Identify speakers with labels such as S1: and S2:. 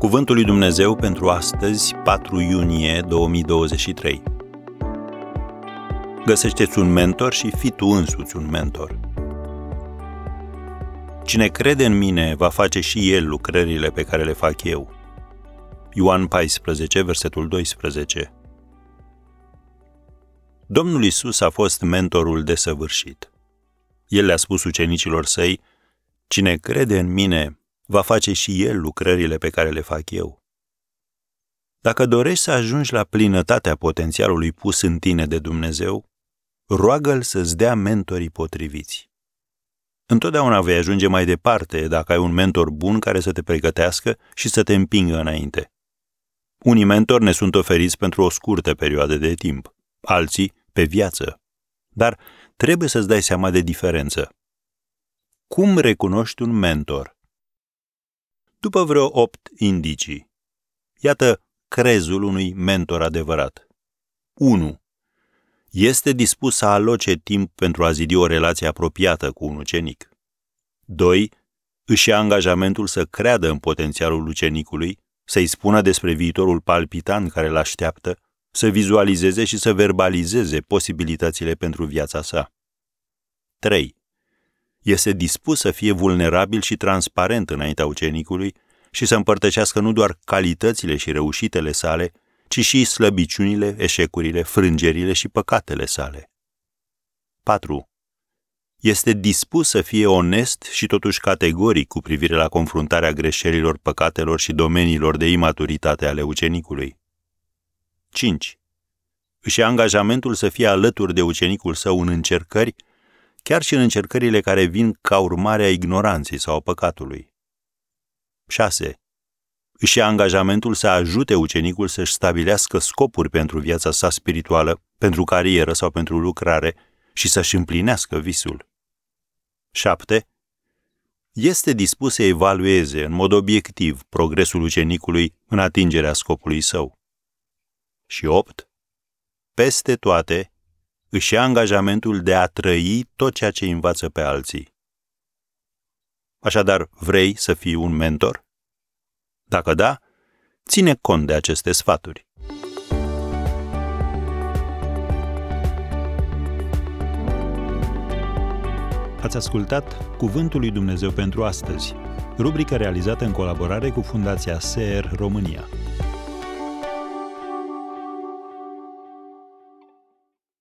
S1: Cuvântul lui Dumnezeu pentru astăzi, 4 iunie 2023. Găsește-ți un mentor și fii tu însuți un mentor. Cine crede în mine va face și el lucrările pe care le fac eu. Ioan 14, versetul 12. Domnul Isus a fost mentorul desăvârșit. El le-a spus ucenicilor săi, Cine crede în mine va face și el lucrările pe care le fac eu. Dacă dorești să ajungi la plinătatea potențialului pus în tine de Dumnezeu, roagă-L să-ți dea mentorii potriviți. Întotdeauna vei ajunge mai departe dacă ai un mentor bun care să te pregătească și să te împingă înainte. Unii mentori ne sunt oferiți pentru o scurtă perioadă de timp, alții pe viață. Dar trebuie să-ți dai seama de diferență. Cum recunoști un mentor? După vreo opt indicii. Iată crezul unui mentor adevărat. 1. Este dispus să aloce timp pentru a zidi o relație apropiată cu un ucenic. 2. Își ia angajamentul să creadă în potențialul ucenicului, să-i spună despre viitorul palpitant care îl așteaptă, să vizualizeze și să verbalizeze posibilitățile pentru viața sa. 3 este dispus să fie vulnerabil și transparent înaintea ucenicului și să împărtășească nu doar calitățile și reușitele sale, ci și slăbiciunile, eșecurile, frângerile și păcatele sale. 4. Este dispus să fie onest și totuși categoric cu privire la confruntarea greșelilor, păcatelor și domeniilor de imaturitate ale ucenicului. 5. Își ia angajamentul să fie alături de ucenicul său în încercări chiar și în încercările care vin ca urmare a ignoranței sau a păcatului. 6. Își ia angajamentul să ajute ucenicul să-și stabilească scopuri pentru viața sa spirituală, pentru carieră sau pentru lucrare și să-și împlinească visul. 7. Este dispus să evalueze în mod obiectiv progresul ucenicului în atingerea scopului său. Și 8. Peste toate, își ia angajamentul de a trăi tot ceea ce învață pe alții. Așadar, vrei să fii un mentor? Dacă da, ține cont de aceste sfaturi. Ați ascultat Cuvântul lui Dumnezeu pentru astăzi, rubrica realizată în colaborare cu Fundația SER România.